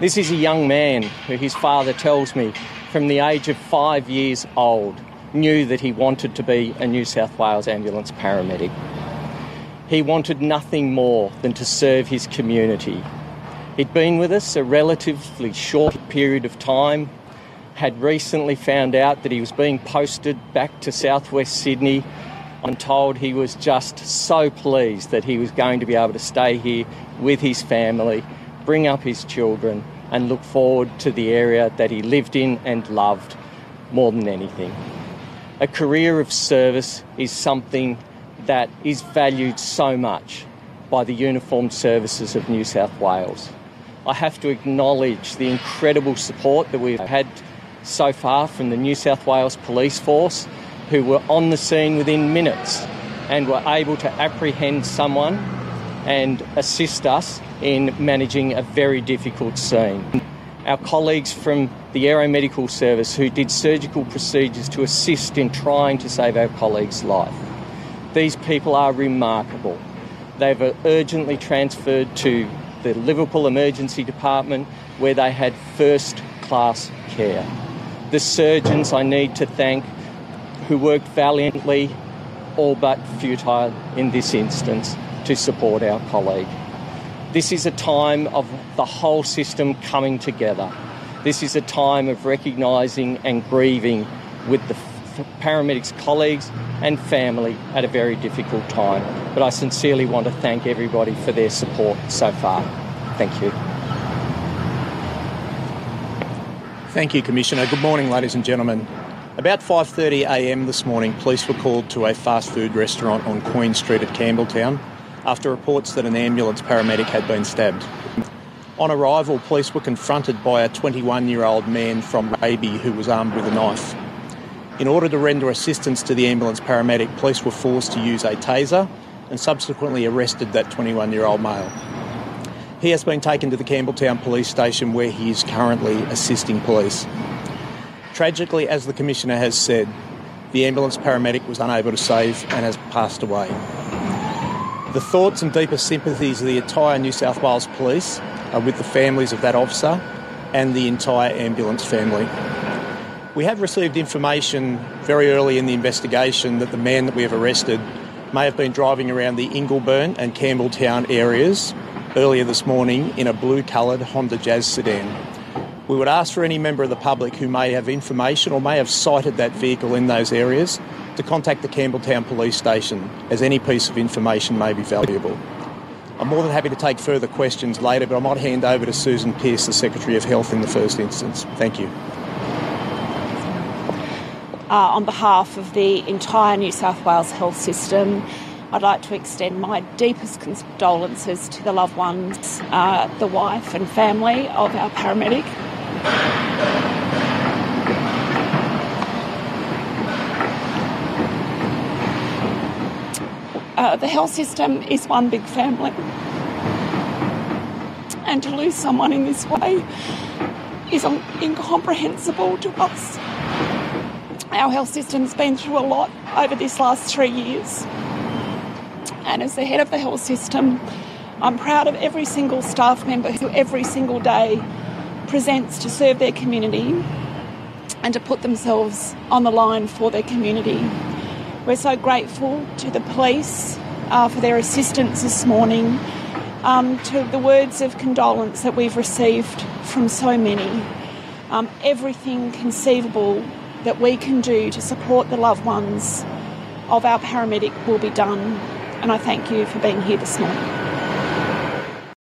This is a young man who his father tells me from the age of five years old knew that he wanted to be a New South Wales ambulance paramedic. He wanted nothing more than to serve his community. He'd been with us a relatively short period of time, had recently found out that he was being posted back to southwest Sydney. I'm told he was just so pleased that he was going to be able to stay here with his family, bring up his children, and look forward to the area that he lived in and loved more than anything. A career of service is something that is valued so much by the uniformed services of New South Wales. I have to acknowledge the incredible support that we've had so far from the New South Wales Police Force, who were on the scene within minutes and were able to apprehend someone and assist us in managing a very difficult scene. Our colleagues from the Aeromedical Service who did surgical procedures to assist in trying to save our colleague's life. These people are remarkable. They were urgently transferred to the Liverpool Emergency Department where they had first class care. The surgeons I need to thank who worked valiantly, all but futile in this instance, to support our colleague. This is a time of the whole system coming together. This is a time of recognising and grieving with the paramedics' colleagues and family at a very difficult time. But I sincerely want to thank everybody for their support so far. Thank you. Thank you, Commissioner. Good morning, ladies and gentlemen. About 5.30am this morning, police were called to a fast food restaurant on Queen Street at Campbelltown after reports that an ambulance paramedic had been stabbed. On arrival, police were confronted by a 21 year old man from Raby who was armed with a knife. In order to render assistance to the ambulance paramedic, police were forced to use a taser and subsequently arrested that 21 year old male. He has been taken to the Campbelltown police station where he is currently assisting police. Tragically, as the Commissioner has said, the ambulance paramedic was unable to save and has passed away. The thoughts and deepest sympathies of the entire New South Wales Police are with the families of that officer and the entire ambulance family. We have received information very early in the investigation that the man that we have arrested may have been driving around the Ingleburn and Campbelltown areas earlier this morning in a blue coloured Honda Jazz sedan. We would ask for any member of the public who may have information or may have sighted that vehicle in those areas to contact the Campbelltown Police Station, as any piece of information may be valuable. I'm more than happy to take further questions later, but I might hand over to Susan Pearce, the Secretary of Health, in the first instance. Thank you. Uh, on behalf of the entire New South Wales health system, I'd like to extend my deepest condolences to the loved ones, uh, the wife and family of our paramedic. Uh, the health system is one big family. And to lose someone in this way is incomprehensible to us. Our health system's been through a lot over this last three years. And as the head of the health system, I'm proud of every single staff member who every single day presents to serve their community and to put themselves on the line for their community. We're so grateful to the police uh, for their assistance this morning, um, to the words of condolence that we've received from so many. Um, everything conceivable that we can do to support the loved ones of our paramedic will be done. And I thank you for being here this morning.